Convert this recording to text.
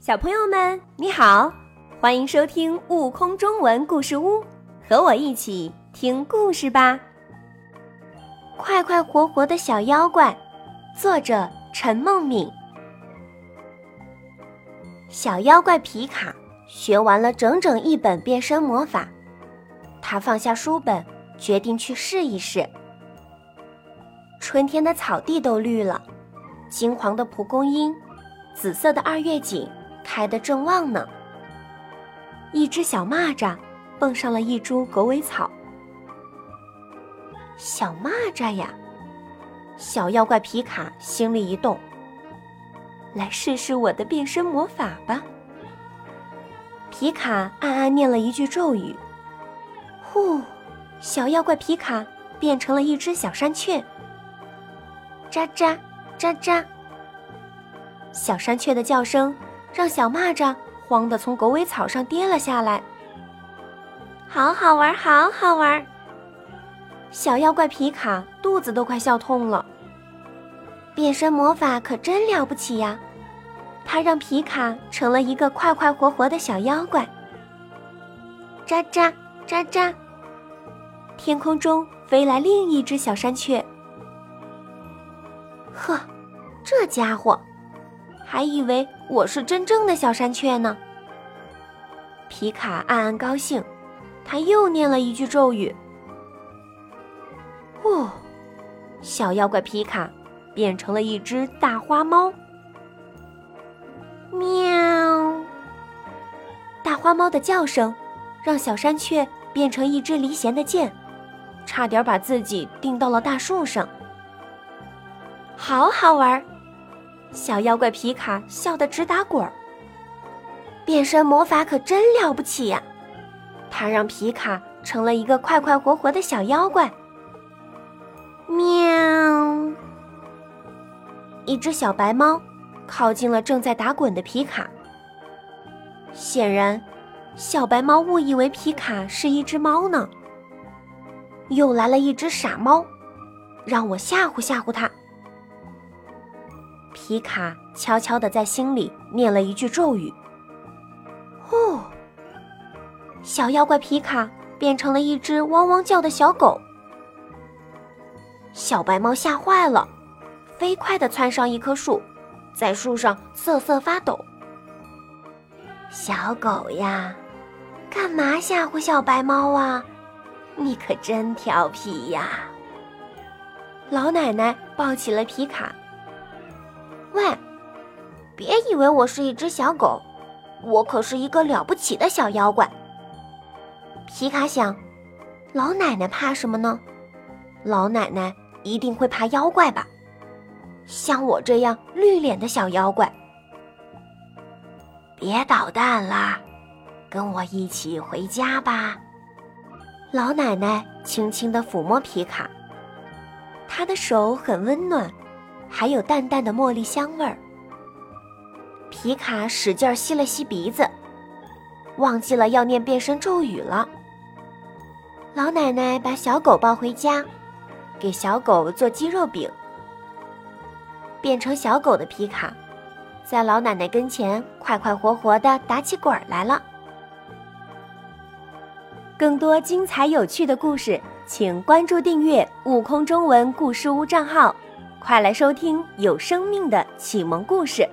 小朋友们，你好，欢迎收听《悟空中文故事屋》，和我一起听故事吧。快快活活的小妖怪，作者陈梦敏。小妖怪皮卡学完了整整一本变身魔法，他放下书本，决定去试一试。春天的草地都绿了，金黄的蒲公英，紫色的二月锦。开得正旺呢。一只小蚂蚱蹦上了一株狗尾草。小蚂蚱呀，小妖怪皮卡心里一动，来试试我的变身魔法吧。皮卡暗暗念了一句咒语，呼，小妖怪皮卡变成了一只小山雀。喳喳喳喳，小山雀的叫声。让小蚂蚱慌得从狗尾草上跌了下来。好好玩，好好玩！小妖怪皮卡肚子都快笑痛了。变身魔法可真了不起呀！它让皮卡成了一个快快活活的小妖怪。喳喳喳喳，天空中飞来另一只小山雀。呵，这家伙！还以为我是真正的小山雀呢。皮卡暗暗高兴，他又念了一句咒语。哦，小妖怪皮卡变成了一只大花猫。喵！大花猫的叫声让小山雀变成一支离弦的箭，差点把自己钉到了大树上。好好玩！小妖怪皮卡笑得直打滚儿。变身魔法可真了不起呀！它让皮卡成了一个快快活活的小妖怪。喵！一只小白猫靠近了正在打滚的皮卡。显然，小白猫误以为皮卡是一只猫呢。又来了一只傻猫，让我吓唬吓唬它。皮卡悄悄地在心里念了一句咒语。呼！小妖怪皮卡变成了一只汪汪叫的小狗。小白猫吓坏了，飞快地窜上一棵树，在树上瑟瑟发抖。小狗呀，干嘛吓唬小白猫啊？你可真调皮呀！老奶奶抱起了皮卡。喂，别以为我是一只小狗，我可是一个了不起的小妖怪。皮卡想，老奶奶怕什么呢？老奶奶一定会怕妖怪吧？像我这样绿脸的小妖怪，别捣蛋啦，跟我一起回家吧。老奶奶轻轻地抚摸皮卡，她的手很温暖。还有淡淡的茉莉香味儿。皮卡使劲吸了吸鼻子，忘记了要念变身咒语了。老奶奶把小狗抱回家，给小狗做鸡肉饼。变成小狗的皮卡，在老奶奶跟前快快活活的打起滚来了。更多精彩有趣的故事，请关注订阅“悟空中文故事屋”账号。快来收听有生命的启蒙故事。